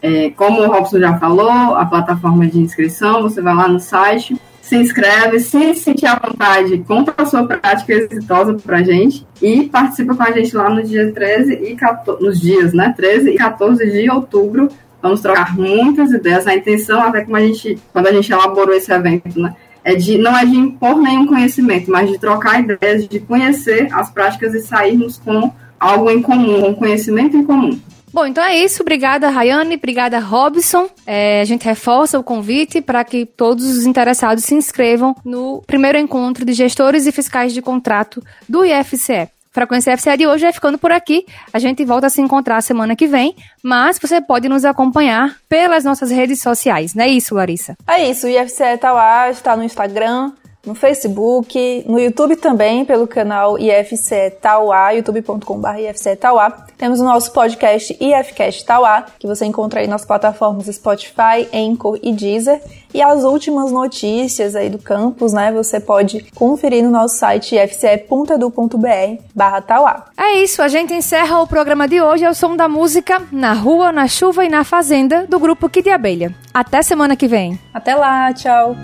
É, como o Robson já falou, a plataforma de inscrição, você vai lá no site, se inscreve, se sentir à vontade, conta a sua prática exitosa pra gente e participa com a gente lá no dia 13 e 14, nos dias, né, 13 e 14 de outubro. Vamos trocar muitas ideias. A intenção, até como a gente, quando a gente elaborou esse evento, né, é de não é de impor nenhum conhecimento, mas de trocar ideias, de conhecer as práticas e sairmos com algo em comum, um conhecimento em comum. Bom, então é isso. Obrigada, Rayane. Obrigada, Robson. É, a gente reforça o convite para que todos os interessados se inscrevam no primeiro encontro de gestores e fiscais de contrato do IFCE. Frequência FCE de hoje é ficando por aqui. A gente volta a se encontrar semana que vem, mas você pode nos acompanhar pelas nossas redes sociais, não é isso, Larissa? É isso, o IFCE tá lá, está no Instagram, no Facebook, no YouTube também, pelo canal IFC Tauá, youtube.com.br IFC Tauá. Temos o nosso podcast IFCast Tauá, que você encontra aí nas plataformas Spotify, Anchor e Deezer. E as últimas notícias aí do campus, né, você pode conferir no nosso site ifce.edu.br barra Tauá. É isso, a gente encerra o programa de hoje ao som da música Na Rua, na Chuva e na Fazenda, do grupo Kid Abelha. Até semana que vem. Até lá, tchau!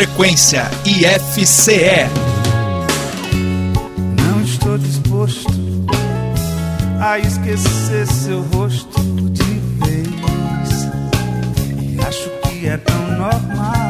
Frequência IFCE. Não estou disposto a esquecer seu rosto de vez. E acho que é tão normal.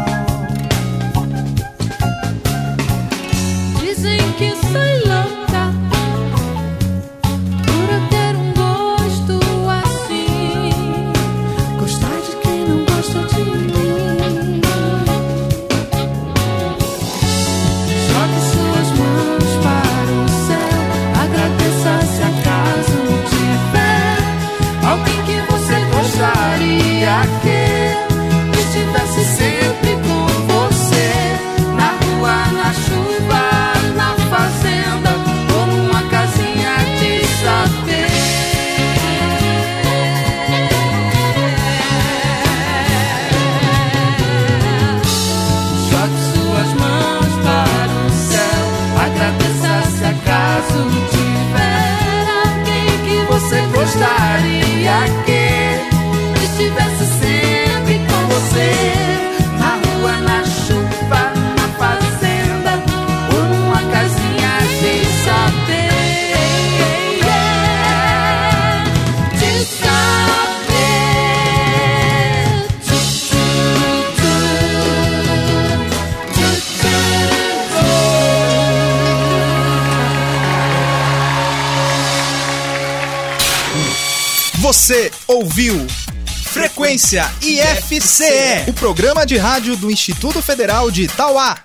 Ouviu Frequência IFCE, o programa de rádio do Instituto Federal de Itauá.